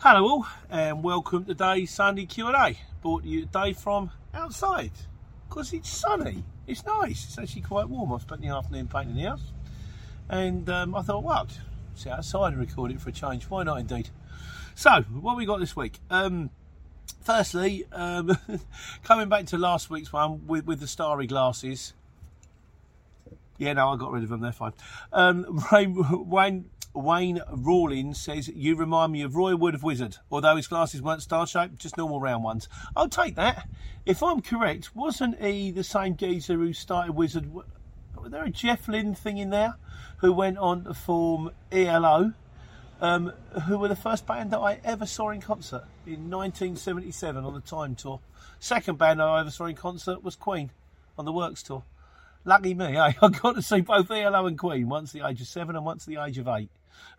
Hello all, and welcome to today's Sunday Q&A. Brought to you today from outside, because it's sunny. It's nice. It's actually quite warm. I've spent the afternoon painting the house, and um, I thought, well, sit outside and record it for a change. Why not, indeed? So, what we got this week? Um, firstly, um, coming back to last week's one with, with the starry glasses. Yeah, no, I got rid of them. They're fine. Um, Wayne Wayne Rawlins says, You remind me of Roy Wood of Wizzard, although his glasses weren't star shaped, just normal round ones. I'll take that. If I'm correct, wasn't he the same geezer who started Wizzard? Was there a Jeff Lynne thing in there who went on to form ELO, um, who were the first band that I ever saw in concert in 1977 on the Time Tour? Second band I ever saw in concert was Queen on the Works Tour. Lucky me, eh? I got to see both ELO and Queen, once at the age of seven and once at the age of eight.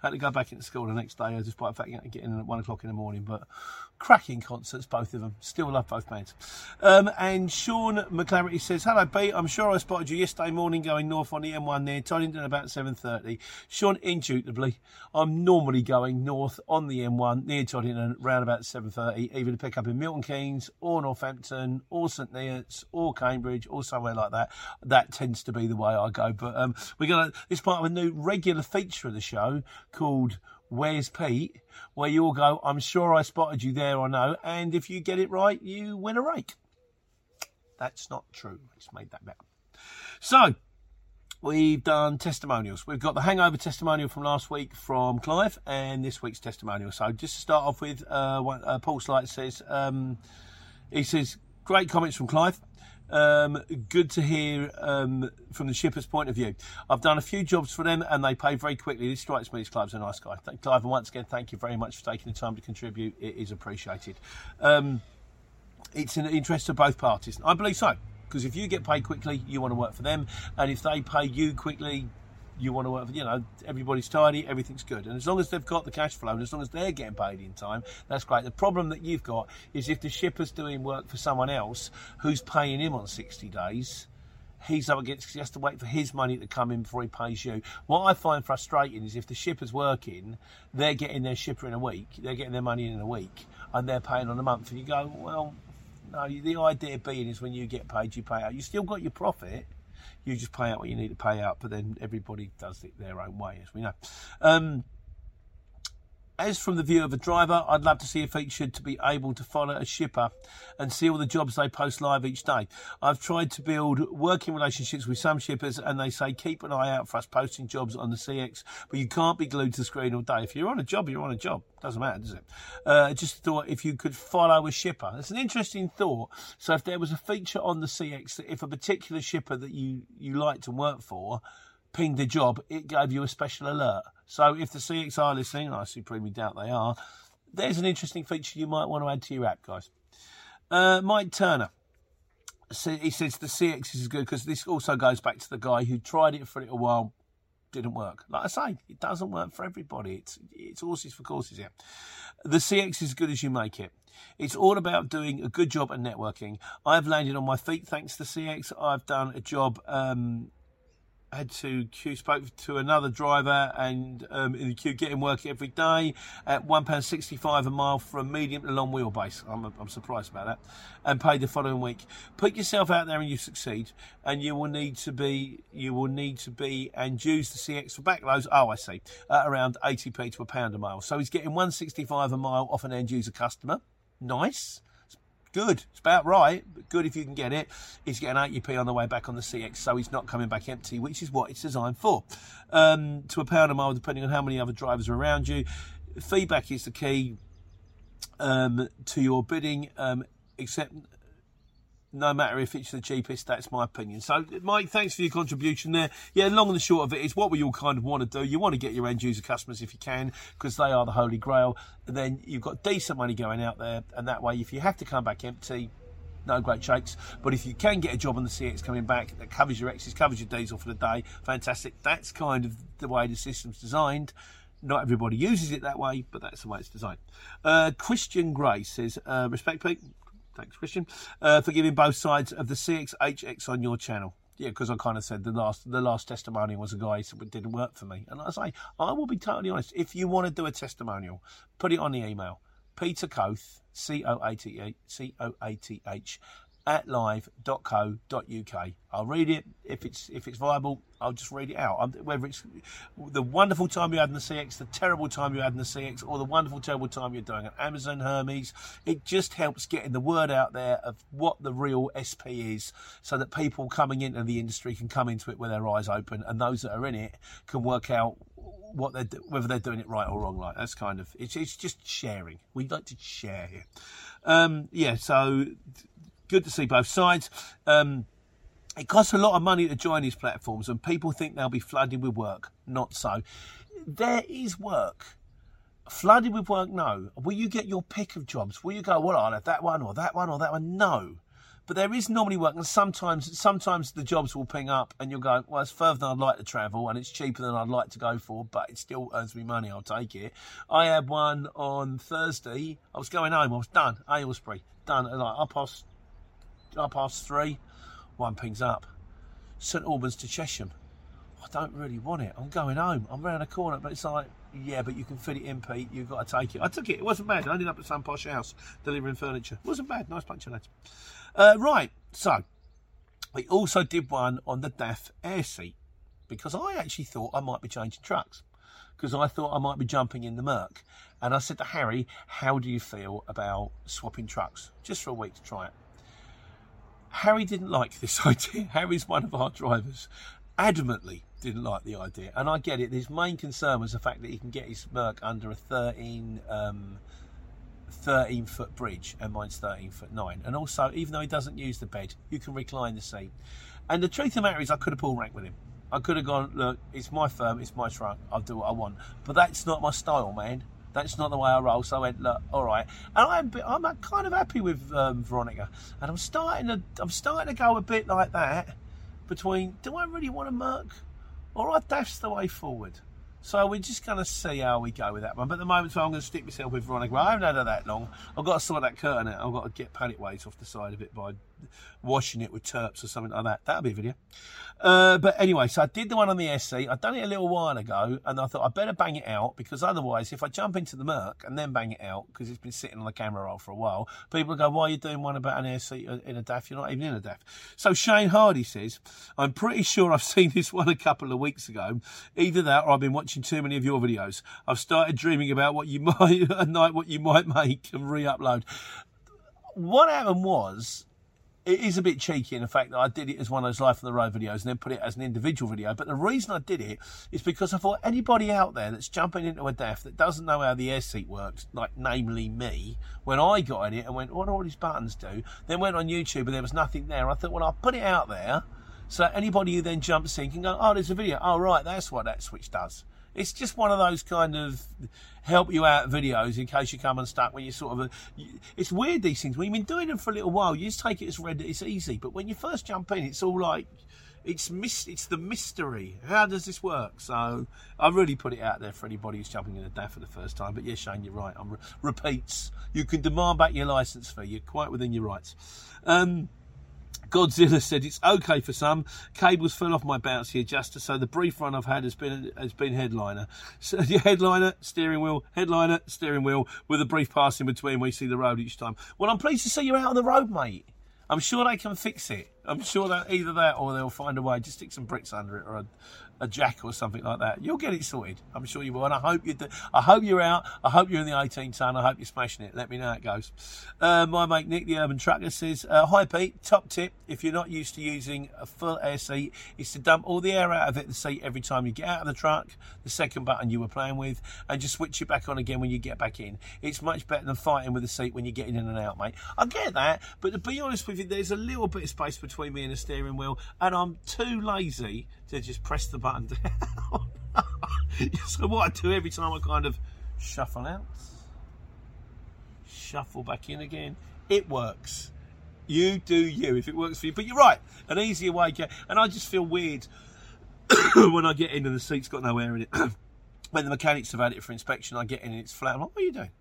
I had to go back into school the next day, despite the fact I had to get in at one o'clock in the morning. But cracking concerts, both of them. Still love both bands. Um, and Sean McClarity says, "Hello, Pete. I'm sure I spotted you yesterday morning going north on the M1 near Toddington about 7:30. Sean, indubitably, I'm normally going north on the M1 near Toddington around about 7:30, either to pick up in Milton Keynes or Northampton or St Neots or Cambridge or somewhere like that. That tends to be the way I go. But um, we're gonna. This part of a new regular feature of the show called." Where's Pete? Where you'll go, I'm sure I spotted you there or no, and if you get it right, you win a rake. That's not true. It's made that better. So, we've done testimonials. We've got the hangover testimonial from last week from Clive and this week's testimonial. So, just to start off with, uh, uh, Paul Slight says, um, he says, great comments from Clive. Um, good to hear um, from the shipper's point of view. I've done a few jobs for them and they pay very quickly. This strikes me as Clive's a nice guy. Clive, and once again, thank you very much for taking the time to contribute. It is appreciated. Um, it's in the interest of both parties. I believe so. Because if you get paid quickly, you want to work for them. And if they pay you quickly, you want to work, you know, everybody's tidy, everything's good. And as long as they've got the cash flow and as long as they're getting paid in time, that's great. The problem that you've got is if the shipper's doing work for someone else who's paying him on 60 days, he's up against, he has to wait for his money to come in before he pays you. What I find frustrating is if the shipper's working, they're getting their shipper in a week, they're getting their money in a week, and they're paying on a month. And you go, well, no, the idea being is when you get paid, you pay out. You still got your profit you just pay out what you need to pay out, but then everybody does it their own way, as we know. Um, as from the view of a driver, I'd love to see a feature to be able to follow a shipper and see all the jobs they post live each day. I've tried to build working relationships with some shippers and they say keep an eye out for us posting jobs on the CX, but you can't be glued to the screen all day. If you're on a job, you're on a job. Doesn't matter, does it? Uh, just thought if you could follow a shipper. It's an interesting thought. So if there was a feature on the CX that if a particular shipper that you, you liked to work for pinged a job, it gave you a special alert. So if the CX are listening, I supremely doubt they are, there's an interesting feature you might want to add to your app, guys. Uh, Mike Turner. So he says the CX is good because this also goes back to the guy who tried it for a little while, didn't work. Like I say, it doesn't work for everybody. It's it's horses for courses here. The CX is good as you make it. It's all about doing a good job at networking. I've landed on my feet thanks to CX. I've done a job um, had to queue, spoke to another driver and um, in the queue getting work every day at £1.65 a mile for a medium to long wheelbase. I'm, I'm surprised about that. And paid the following week. Put yourself out there and you succeed. And you will need to be, you will need to be and use the CX for backloads. Oh, I see. At around 80p to a pound a mile. So he's getting 165 a mile off an end user customer. Nice good. It's about right, but good if you can get it. He's getting 80p on the way back on the CX, so he's not coming back empty, which is what it's designed for. Um, to a pound a mile, depending on how many other drivers are around you. Feedback is the key um, to your bidding, um, except no matter if it's the cheapest. That's my opinion. So, Mike, thanks for your contribution there. Yeah, long and the short of it is what we all kind of want to do. You want to get your end user customers if you can, because they are the holy grail. And then you've got decent money going out there, and that way, if you have to come back empty, no great shakes. But if you can get a job on the CX coming back that covers your X's, covers your diesel for the day, fantastic. That's kind of the way the system's designed. Not everybody uses it that way, but that's the way it's designed. Uh, Christian Gray says, uh, respect Pete, Thanks, Christian, uh, for giving both sides of the CXHX on your channel. Yeah, because I kind of said the last the last testimonial was a guy that didn't work for me, and I say I will be totally honest. If you want to do a testimonial, put it on the email. Peter Coath, C O A T H C O A T H at live.co.uk. I'll read it if it's if it's viable. I'll just read it out. I'm, whether it's the wonderful time you had in the CX, the terrible time you had in the CX, or the wonderful terrible time you're doing at Amazon Hermes, it just helps getting the word out there of what the real SP is, so that people coming into the industry can come into it with their eyes open, and those that are in it can work out what they're whether they're doing it right or wrong. Like that's kind of it's it's just sharing. We like to share here. Um, yeah, so good to see both sides. Um, it costs a lot of money to join these platforms, and people think they'll be flooded with work. Not so. There is work. Flooded with work, no. Will you get your pick of jobs? Will you go, well, I'll have that one or that one or that one? No. But there is normally work, and sometimes sometimes the jobs will ping up, and you'll go, well, it's further than I'd like to travel, and it's cheaper than I'd like to go for, but it still earns me money. I'll take it. I had one on Thursday. I was going home. I was done. Aylesbury done. Like I passed half past three, one pings up. St Albans to Chesham. I don't really want it. I'm going home. I'm round the corner, but it's like, yeah, but you can fit it in, Pete. You've got to take it. I took it. It wasn't bad. I ended up at some posh house delivering furniture. It wasn't bad. Nice bunch of lads. Uh, right. So, we also did one on the DAF air seat because I actually thought I might be changing trucks because I thought I might be jumping in the Merc. And I said to Harry, how do you feel about swapping trucks just for a week to try it? Harry didn't like this idea. Harry's one of our drivers. Adamantly didn't like the idea. And I get it. His main concern was the fact that he can get his Merc under a 13, um, 13 foot bridge, and mine's 13 foot 9. And also, even though he doesn't use the bed, you can recline the seat. And the truth of the matter is, I could have pulled rank with him. I could have gone, look, it's my firm, it's my truck, I'll do what I want. But that's not my style, man. That's not the way I roll. So I went, look, all right. And I'm, I'm kind of happy with um, Veronica, and I'm starting to, I'm starting to go a bit like that between, do I really want to Merc, or I dash the way forward? So we're just going to see how we go with that one. But at the moment, so I'm going to stick myself with Veronica. I haven't had her that long. I've got to sort that curtain out. I've got to get pallet weights off the side of it by washing it with terps or something like that. That'll be a video. Uh, but anyway, so I did the one on the SC. I'd done it a little while ago, and I thought I'd better bang it out because otherwise, if I jump into the Merc and then bang it out because it's been sitting on the camera roll for a while, people go, "Why are you doing one about an SC in a DAF? You're not even in a DAF." So Shane Hardy says, "I'm pretty sure I've seen this one a couple of weeks ago. Either that, or I've been watching too many of your videos. I've started dreaming about what you might night, what you might make and re-upload." What happened was it is a bit cheeky in the fact that I did it as one of those Life on the Road videos and then put it as an individual video. But the reason I did it is because I thought anybody out there that's jumping into a DAF that doesn't know how the air seat works, like namely me, when I got in it and went, what do all these buttons do? Then went on YouTube and there was nothing there. I thought, well, I'll put it out there so anybody who then jumps in can go, oh, there's a video. Oh, right, that's what that switch does. It's just one of those kind of help you out videos in case you come unstuck when you sort of. A, it's weird these things when you've been doing them for a little while. You just take it as read it's easy, but when you first jump in, it's all like it's mis- it's the mystery. How does this work? So I really put it out there for anybody who's jumping in a DAF for the first time. But yes, Shane, you're right. I'm re- repeats. You can demand back your license fee. You're quite within your rights. Um, Godzilla said it's okay for some. Cables fell off my bouncy adjuster, so the brief run I've had has been has been headliner. So headliner, steering wheel, headliner, steering wheel, with a brief pass in between we see the road each time. Well, I'm pleased to see you out on the road, mate. I'm sure they can fix it. I'm sure that either that or they'll find a way. Just stick some bricks under it or a, a jack or something like that. You'll get it sorted. I'm sure you will. And I hope you. I hope you're out. I hope you're in the 18 ton. I hope you're smashing it. Let me know how it goes. Uh, my mate Nick, the Urban Trucker, says, uh, "Hi Pete. Top tip: if you're not used to using a full air seat, is to dump all the air out of it the seat every time you get out of the truck. The second button you were playing with, and just switch it back on again when you get back in. It's much better than fighting with the seat when you're getting in and out, mate. I get that, but to be honest with you, there's a little bit of space between me and the steering wheel, and I'm too lazy to just press the button down. so what I do every time I kind of shuffle out, shuffle back in again, it works. You do you if it works for you. But you're right, an easier way. Get, and I just feel weird when I get in and the seat's got no air in it. when the mechanics have had it for inspection, I get in and it's flat. I'm like, what are you doing?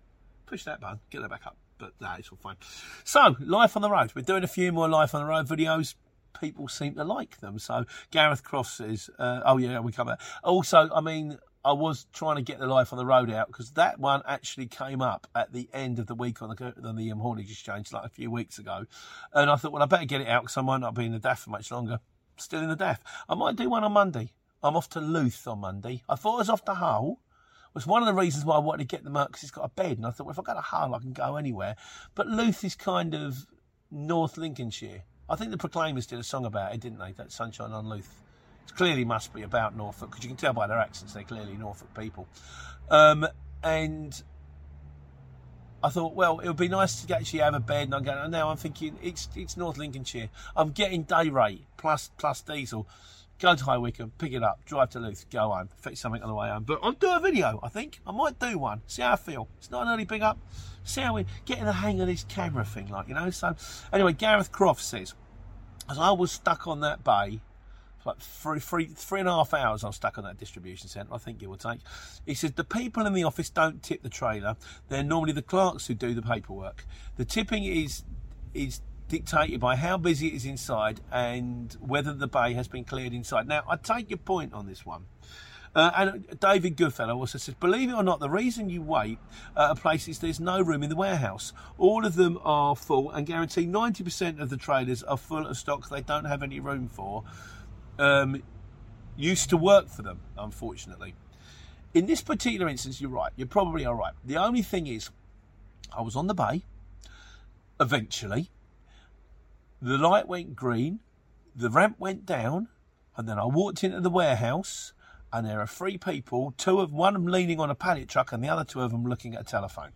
Push that button, get that back up. But nah, it's all fine. So, life on the road. We're doing a few more life on the road videos people seem to like them. So Gareth Cross says, uh, "Oh yeah, we come out." Also, I mean, I was trying to get the life on the road out because that one actually came up at the end of the week on the on the um, Exchange like a few weeks ago, and I thought, well, I better get it out because I might not be in the DAF for much longer. Still in the DAF. I might do one on Monday. I'm off to Louth on Monday. I thought I was off to Hull. Was one of the reasons why I wanted to get them out because it's got a bed, and I thought, well, if I go to Hull, I can go anywhere. But Louth is kind of North Lincolnshire. I think the Proclaimers did a song about it, didn't they? That Sunshine on Louth. It clearly must be about Norfolk because you can tell by their accents they're clearly Norfolk people. Um, and I thought, well, it would be nice to actually have a bed. And I'm going, now I'm thinking it's it's North Lincolnshire. I'm getting day rate plus plus diesel. Go to High Wycombe, pick it up, drive to Louth, go home, fix something on the way home. But I'll do a video, I think. I might do one. See how I feel. It's not an early big up. See how we getting the hang of this camera thing, like, you know. So, anyway, Gareth Croft says, as I was stuck on that bay, like three, three, three and a half hours I was stuck on that distribution centre, I think it would take. He says, the people in the office don't tip the trailer. They're normally the clerks who do the paperwork. The tipping is is dictated by how busy it is inside and whether the bay has been cleared inside. Now, I take your point on this one. Uh, and David Goodfellow also says, believe it or not, the reason you wait at a place is there's no room in the warehouse. All of them are full and guarantee 90% of the trailers are full of stocks they don't have any room for. Um, used to work for them, unfortunately. In this particular instance, you're right. You're probably all right. The only thing is, I was on the bay eventually the light went green, the ramp went down, and then I walked into the warehouse, and there are three people, two of one of them leaning on a pallet truck, and the other two of them looking at a telephone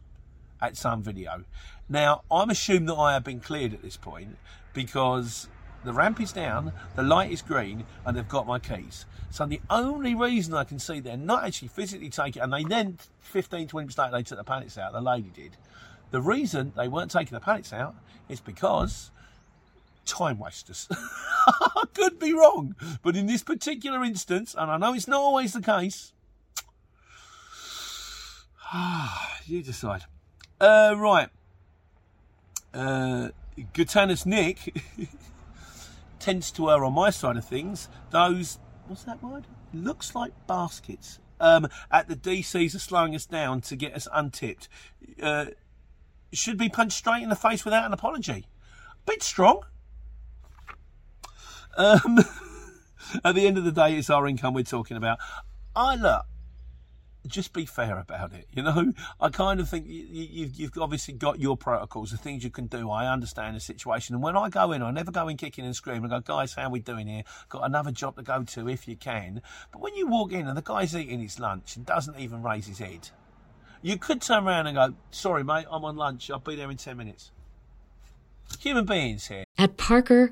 at some video. Now, I'm assuming that I have been cleared at this point because the ramp is down, the light is green, and they've got my keys. So the only reason I can see they're not actually physically taking, and they then 15, 20 minutes later they took the pallets out. The lady did. The reason they weren't taking the pallets out is because time wasters. I could be wrong, but in this particular instance, and I know it's not always the case, you decide. Uh, right. Uh, Nick tends to err on my side of things. Those, what's that word? Looks like baskets. Um, at the DCs are slowing us down to get us untipped. Uh, should be punched straight in the face without an apology. Bit strong. Um, at the end of the day, it's our income we're talking about. I look, just be fair about it. You know, I kind of think you, have you've obviously got your protocols, the things you can do. I understand the situation, and when I go in, I never go in kicking and screaming. I go, guys, how we doing here? Got another job to go to if you can. But when you walk in and the guy's eating his lunch and doesn't even raise his head, you could turn around and go, "Sorry, mate, I'm on lunch. I'll be there in ten minutes." Human beings here. At Parker,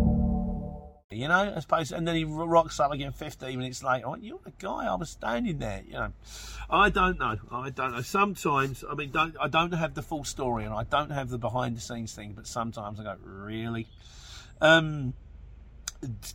You know, I suppose, and then he rocks up again 15 minutes later. Like, You're the guy I was standing there. You know, I don't know. I don't know. Sometimes, I mean, don't, I don't have the full story and I don't have the behind the scenes thing, but sometimes I go, really? Um,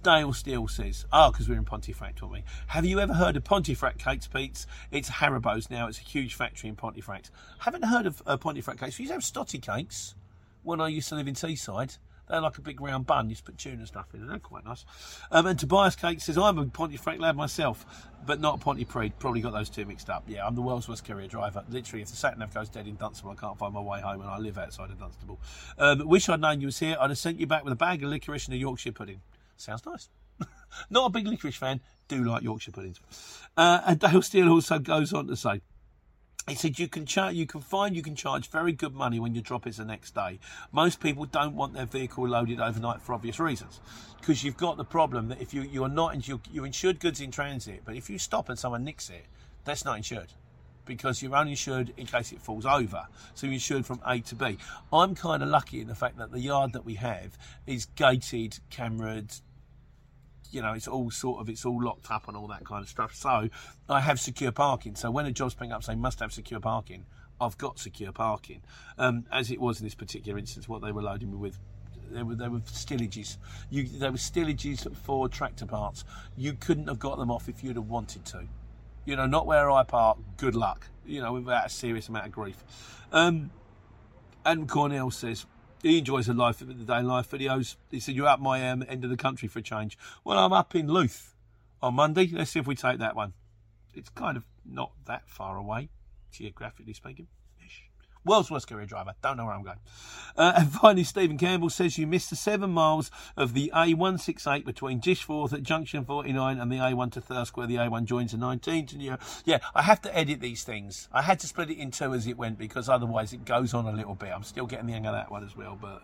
Dale Steele says, oh, because we're in Pontefract, aren't we? Have you ever heard of Pontefract Cakes, Pete's? It's Haribo's now. It's a huge factory in Pontefract. Haven't heard of uh, Pontefract Cakes. We used to have Stottie Cakes when I used to live in Teesside. They're like a big round bun. You just put tuna stuff in, and they're quite nice. Um, and Tobias Cake says, I'm a Pontefract lad myself, but not Pontypridd. Probably got those two mixed up. Yeah, I'm the world's worst courier driver. Literally, if the sat nav goes dead in Dunstable, I can't find my way home, and I live outside of Dunstable. Um, wish I'd known you was here. I'd have sent you back with a bag of licorice and a Yorkshire pudding. Sounds nice. Not a big licorice fan, do like Yorkshire puddings. Uh, and Dale Steele also goes on to say, he said you can charge, you can find you can charge very good money when your drop is the next day. Most people don't want their vehicle loaded overnight for obvious reasons, because you've got the problem that if you you are not you you insured goods in transit, but if you stop and someone nicks it, that's not insured because you're only insured in case it falls over. So you're insured from A to B. I'm kind of lucky in the fact that the yard that we have is gated, cameraed, you know, it's all sort of, it's all locked up and all that kind of stuff. So I have secure parking. So when a job's bring up saying must have secure parking, I've got secure parking. Um, as it was in this particular instance, what they were loading me with they were they were stillages. You they were stillages for tractor parts. You couldn't have got them off if you'd have wanted to. You know, not where I park. Good luck. You know, without a serious amount of grief. Um, and Cornell says, he enjoys the life the day in life videos. He said, You're up my um, end of the country for a change. Well, I'm up in Louth on Monday. Let's see if we take that one. It's kind of not that far away, geographically speaking. World's worst career driver. Don't know where I'm going. Uh, and finally, Stephen Campbell says you missed the seven miles of the A168 between Dishforth at junction 49 and the A1 to Thirsk, where the A1 joins the 19th. And yeah, yeah, I have to edit these things. I had to split it in two as it went because otherwise it goes on a little bit. I'm still getting the hang of that one as well, but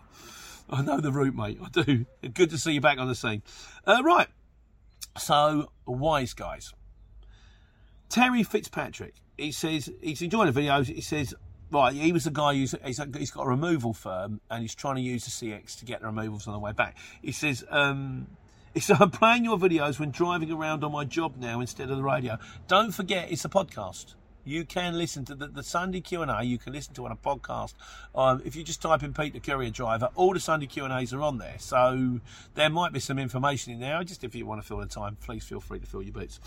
I know the route, mate. I do. Good to see you back on the scene. Uh, right. So, wise guys. Terry Fitzpatrick. He says he's enjoying the videos. He says Right, he was the guy who's he's, got a removal firm and he's trying to use the CX to get the removals on the way back. He says, um, he I'm playing your videos when driving around on my job now instead of the radio. Don't forget, it's a podcast. You can listen to the, the Sunday Q&A. You can listen to on a podcast. Um, if you just type in Peter Courier Driver, all the Sunday Q&As are on there. So there might be some information in there. Just if you want to fill the time, please feel free to fill your boots.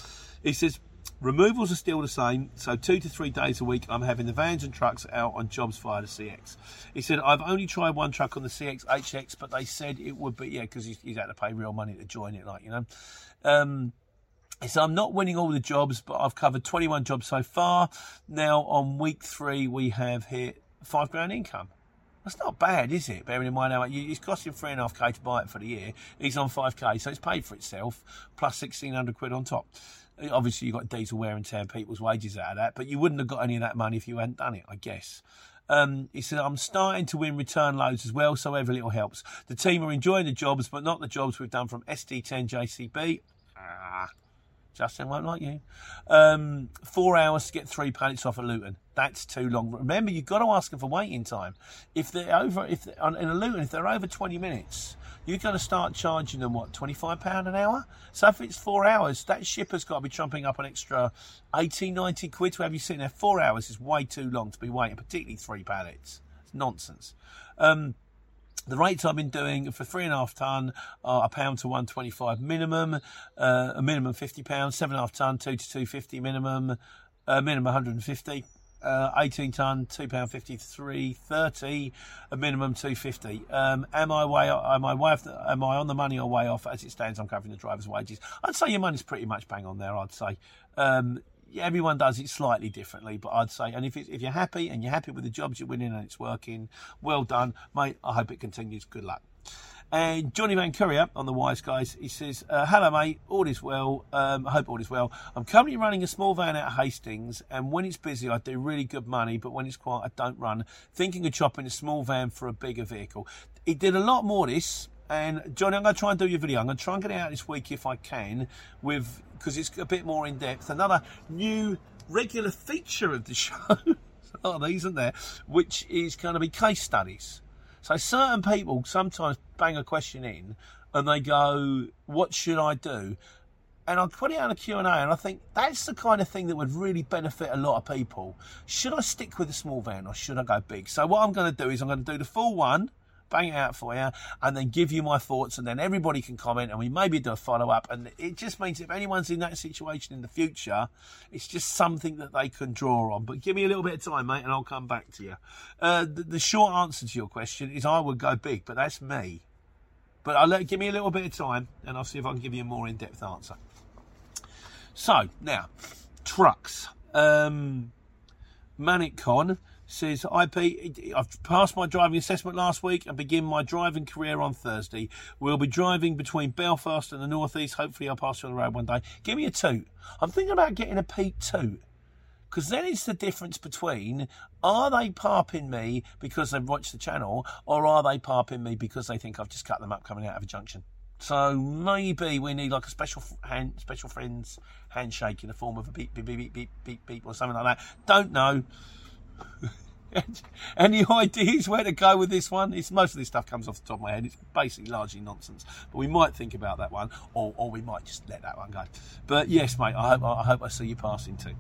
He says, Removals are still the same, so two to three days a week I'm having the vans and trucks out on jobs via the CX. He said, I've only tried one truck on the CX HX, but they said it would be, yeah, because he's, he's had to pay real money to join it, like, you know. Um, said, I'm not winning all the jobs, but I've covered 21 jobs so far. Now, on week three, we have hit five grand income. That's not bad, is it? Bearing in mind how it's costing three and a half k to buy it for the year. He's on five k, so it's paid for itself, plus sixteen hundred quid on top. Obviously, you've got diesel wear and tear and people's wages out of that, but you wouldn't have got any of that money if you hadn't done it, I guess. Um, he said, I'm starting to win return loads as well, so every little helps. The team are enjoying the jobs, but not the jobs we've done from SD10 JCB. Ah, Justin won't like you. Um, four hours to get three pallets off at Luton. That's too long. Remember, you've got to ask them for waiting time. If they're over, if they're, in a Luton, if they're over 20 minutes, you're going to start charging them what 25 pound an hour? So if it's four hours that shipper's got to be trumping up an extra 80 90 quid to have you sitting there four hours is way too long to be waiting particularly three pallets. It's nonsense. Um, the rates I've been doing for three and a half ton are a pound to one twenty five minimum, uh, a minimum fifty pounds, seven and a half ton two to two fifty minimum, uh, minimum one hundred and fifty uh, 18 ton, two pound fifty three thirty, a minimum two fifty. Um, am I way? Am I way? Off am I on the money or way off? As it stands, I'm covering the driver's wages. I'd say your money's pretty much bang on there. I'd say. Um, everyone does it slightly differently, but I'd say, and if if you're happy and you're happy with the jobs you're winning and it's working, well done, mate. I hope it continues. Good luck. And Johnny Van Courier on the Wise Guys, he says, uh, Hello, mate. All is well. Um, I hope all is well. I'm currently running a small van out of Hastings, and when it's busy, I do really good money, but when it's quiet, I don't run. Thinking of chopping a small van for a bigger vehicle. He did a lot more this. And Johnny, I'm going to try and do your video. I'm going to try and get it out this week if I can, with because it's a bit more in depth. Another new regular feature of the show. oh, these, isn't there? Which is going to be case studies. So certain people sometimes bang a question in and they go, what should I do? And I put it on a Q&A and I think that's the kind of thing that would really benefit a lot of people. Should I stick with a small van or should I go big? So what I'm going to do is I'm going to do the full one bang it out for you, and then give you my thoughts, and then everybody can comment, and we maybe do a follow up. And it just means if anyone's in that situation in the future, it's just something that they can draw on. But give me a little bit of time, mate, and I'll come back to you. Uh, the, the, short answer to your question is I would go big, but that's me. But I'll let give me a little bit of time, and I'll see if I can give you a more in depth answer. So now, trucks. Um, Manic Con says, IP, I've passed my driving assessment last week and begin my driving career on Thursday. We'll be driving between Belfast and the northeast. Hopefully, I'll pass you on the road one day. Give me a toot. I'm thinking about getting a Pete toot. Because then it's the difference between are they parping me because they've watched the channel or are they parping me because they think I've just cut them up coming out of a junction? So maybe we need like a special hand, special friends handshake in the form of a beep, beep, beep, beep, beep, beep, or something like that. Don't know. Any ideas where to go with this one? It's most of this stuff comes off the top of my head. It's basically largely nonsense, but we might think about that one, or, or we might just let that one go. But yes, mate, I hope I, hope I see you passing too.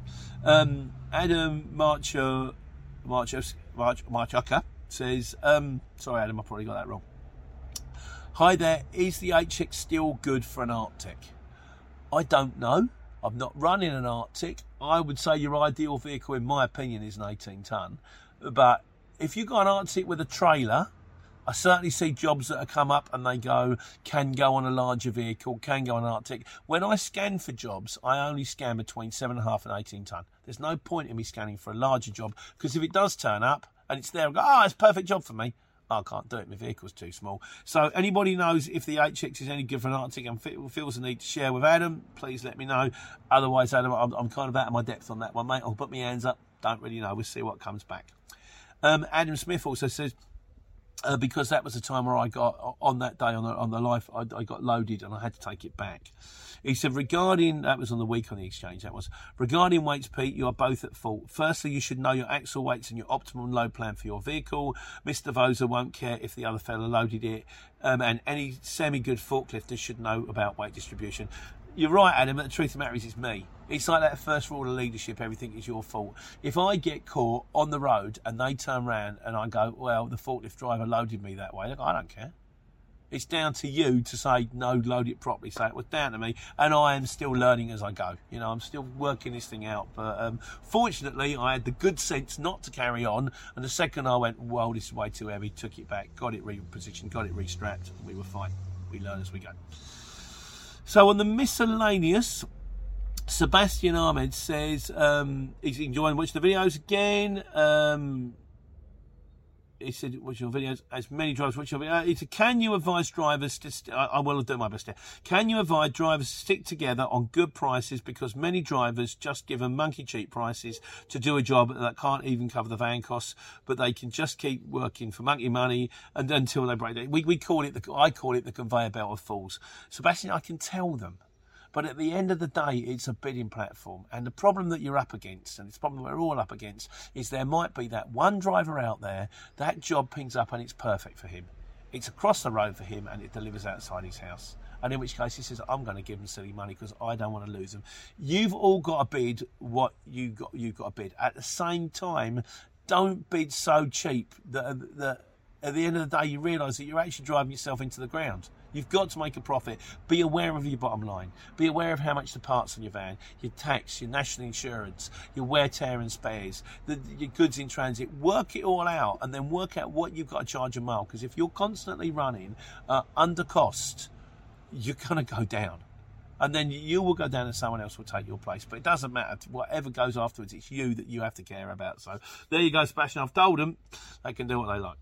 Um, Adam Marcher, Marcher, March, Marchucker says, um, sorry, Adam, I probably got that wrong. Hi there, is the HX still good for an artic? I don't know. I'm not running an artic. I would say your ideal vehicle, in my opinion, is an 18 ton. But if you go got an artic with a trailer, I certainly see jobs that have come up and they go, can go on a larger vehicle, can go on an artic. When I scan for jobs, I only scan between 7.5 and 18 tonne. There's no point in me scanning for a larger job because if it does turn up and it's there, I go, oh, it's a perfect job for me. I can't do it. My vehicle's too small. So anybody knows if the HX is any good for an artic and feels the need to share with Adam, please let me know. Otherwise, Adam, I'm, I'm kind of out of my depth on that one, mate. I'll put my hands up. Don't really know. We'll see what comes back. Um, Adam Smith also says, uh, because that was the time where I got on that day on the on the life I, I, got loaded and I had to take it back. He said regarding that was on the week on the exchange that was regarding weights, Pete. You are both at fault. Firstly, you should know your axle weights and your optimum load plan for your vehicle. Mister Vosa won't care if the other fella loaded it, um, and any semi good forklifter should know about weight distribution you're right, Adam, but the truth of the matter is it's me. It's like that first rule of leadership, everything is your fault. If I get caught on the road and they turn around and I go, well, the forklift driver loaded me that way, look, I don't care. It's down to you to say, no, load it properly. So it was down to me, and I am still learning as I go. You know, I'm still working this thing out. But um, fortunately, I had the good sense not to carry on. And the second I went, well, this is way too heavy, took it back, got it repositioned, got it restrapped, we were fine. We learn as we go. So on the miscellaneous, Sebastian Ahmed says um, he's enjoying watching the videos again. Um, he said, "Watch your videos as many drivers watch your videos." He said, "Can you advise drivers to? St- I, I will do my best here. Can you advise drivers to stick together on good prices because many drivers just give them monkey cheap prices to do a job that can't even cover the van costs, but they can just keep working for monkey money and until they break. We we call it the I call it the conveyor belt of fools. Sebastian, I can tell them." But at the end of the day, it's a bidding platform. And the problem that you're up against, and it's a problem we're all up against, is there might be that one driver out there, that job pings up and it's perfect for him. It's across the road for him and it delivers outside his house. And in which case he says, I'm going to give him silly money because I don't want to lose them. You've all got to bid what you got, you've got to bid. At the same time, don't bid so cheap that, that at the end of the day you realise that you're actually driving yourself into the ground. You've got to make a profit. Be aware of your bottom line. Be aware of how much the parts on your van, your tax, your national insurance, your wear, tear and spares, the, your goods in transit. Work it all out and then work out what you've got to charge a mile. Because if you're constantly running uh, under cost, you're going to go down and then you will go down and someone else will take your place. But it doesn't matter. Whatever goes afterwards, it's you that you have to care about. So there you go, Sebastian. I've told them they can do what they like.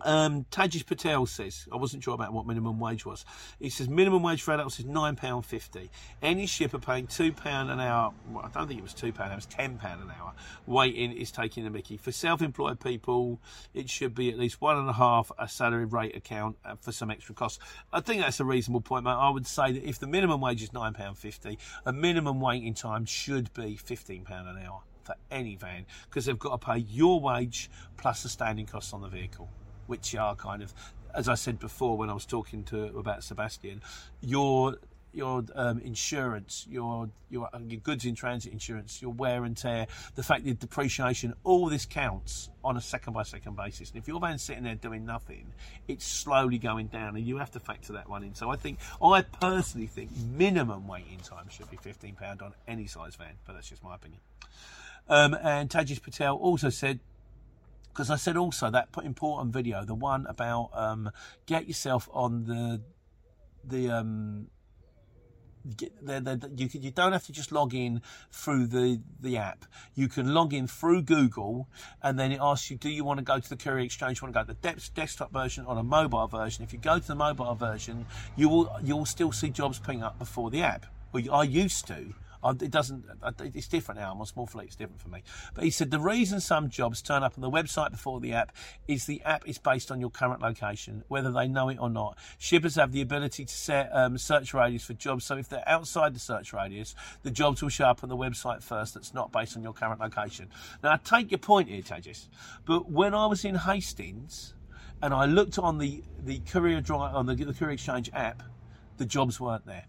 Um, Patel says, I wasn't sure about what minimum wage was. He says minimum wage for adults is nine pound fifty. Any shipper paying two pound an hour, well, I don't think it was two pound, it was ten pound an hour. Waiting is taking the Mickey. For self-employed people, it should be at least one and a half a salary rate account uh, for some extra costs. I think that's a reasonable point, mate. I would say that if the minimum wage is nine pound fifty, a minimum waiting time should be fifteen pound an hour for any van because they've got to pay your wage plus the standing costs on the vehicle which are kind of, as I said before when I was talking to about Sebastian, your your um, insurance, your, your your goods in transit insurance, your wear and tear, the fact that depreciation, all this counts on a second by second basis. And if your van's sitting there doing nothing, it's slowly going down, and you have to factor that one in. So I think, I personally think, minimum waiting time should be fifteen pound on any size van, but that's just my opinion. Um, and Tajish Patel also said because I said also that important video, the one about um, get yourself on the the um, Get, the, the, you, you don't have to just log in through the, the app. You can log in through Google and then it asks you, do you want to go to the Courier Exchange? You want to go to the de- desktop version or a mobile version? If you go to the mobile version, you will, you'll still see jobs ping up before the app. Well, I used to. It doesn't. It's different now. I'm on small fleet. It's different for me. But he said the reason some jobs turn up on the website before the app is the app is based on your current location, whether they know it or not. Shippers have the ability to set um, search radius for jobs. So if they're outside the search radius, the jobs will show up on the website first. That's not based on your current location. Now I take your point here, Tages. But when I was in Hastings and I looked on the the courier drive on the, the courier exchange app, the jobs weren't there.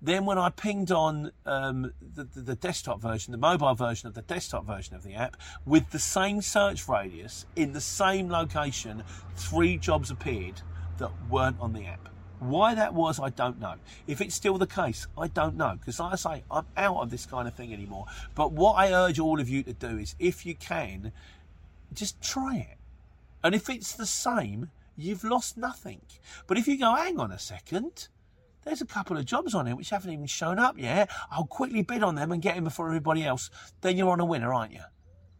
Then when I pinged on um, the, the, the, desktop version, the mobile version of the desktop version of the app, with the same search radius in the same location, three jobs appeared that weren't on the app. Why that was, I don't know. If it's still the case, I don't know. Because like I say, I'm out of this kind of thing anymore. But what I urge all of you to do is, if you can, just try it. And if it's the same, you've lost nothing. But if you go, hang on a second, there's a couple of jobs on here which haven't even shown up yet. I'll quickly bid on them and get in before everybody else. Then you're on a winner, aren't you?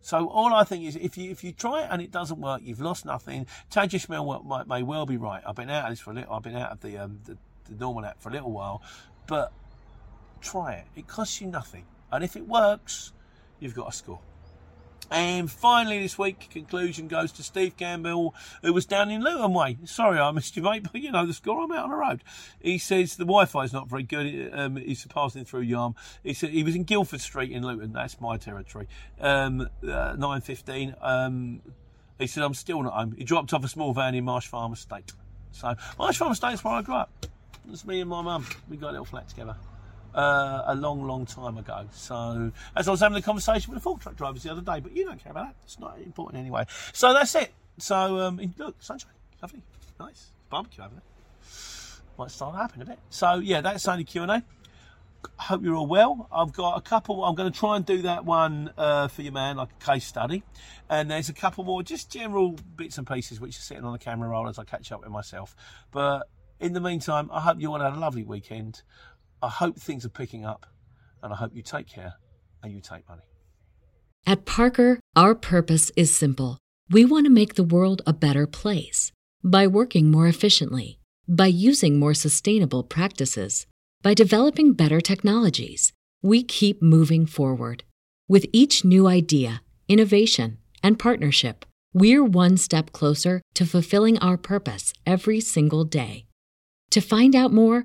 So all I think is, if you if you try it and it doesn't work, you've lost nothing. Taj Ishmael might, may well be right. I've been out of this for a little. I've been out of the, um, the the normal app for a little while, but try it. It costs you nothing, and if it works, you've got a score. And finally, this week, conclusion goes to Steve Campbell, who was down in Luton Way. Sorry, I missed you, mate, but you know the score. I'm out on the road. He says the Wi-Fi is not very good. Um, he's passing through Yarm. He said he was in Guildford Street in Luton. That's my territory. Um, uh, Nine fifteen. Um, he said I'm still not home. He dropped off a small van in Marsh Farm Estate. So Marsh Farm Estate is where I grew up. It's me and my mum. We got a little flat together uh, a long, long time ago. So, as I was having a conversation with the fork truck drivers the other day, but you don't care about that. It's not important anyway. So that's it. So, um, look, sunshine, lovely, nice barbecue over there. Might start happening a bit. So yeah, that's only Q and A. Hope you're all well. I've got a couple. I'm going to try and do that one uh, for you, man, like a case study. And there's a couple more, just general bits and pieces, which are sitting on the camera roll as I catch up with myself. But in the meantime, I hope you all had a lovely weekend. I hope things are picking up, and I hope you take care and you take money. At Parker, our purpose is simple. We want to make the world a better place by working more efficiently, by using more sustainable practices, by developing better technologies. We keep moving forward. With each new idea, innovation, and partnership, we're one step closer to fulfilling our purpose every single day. To find out more,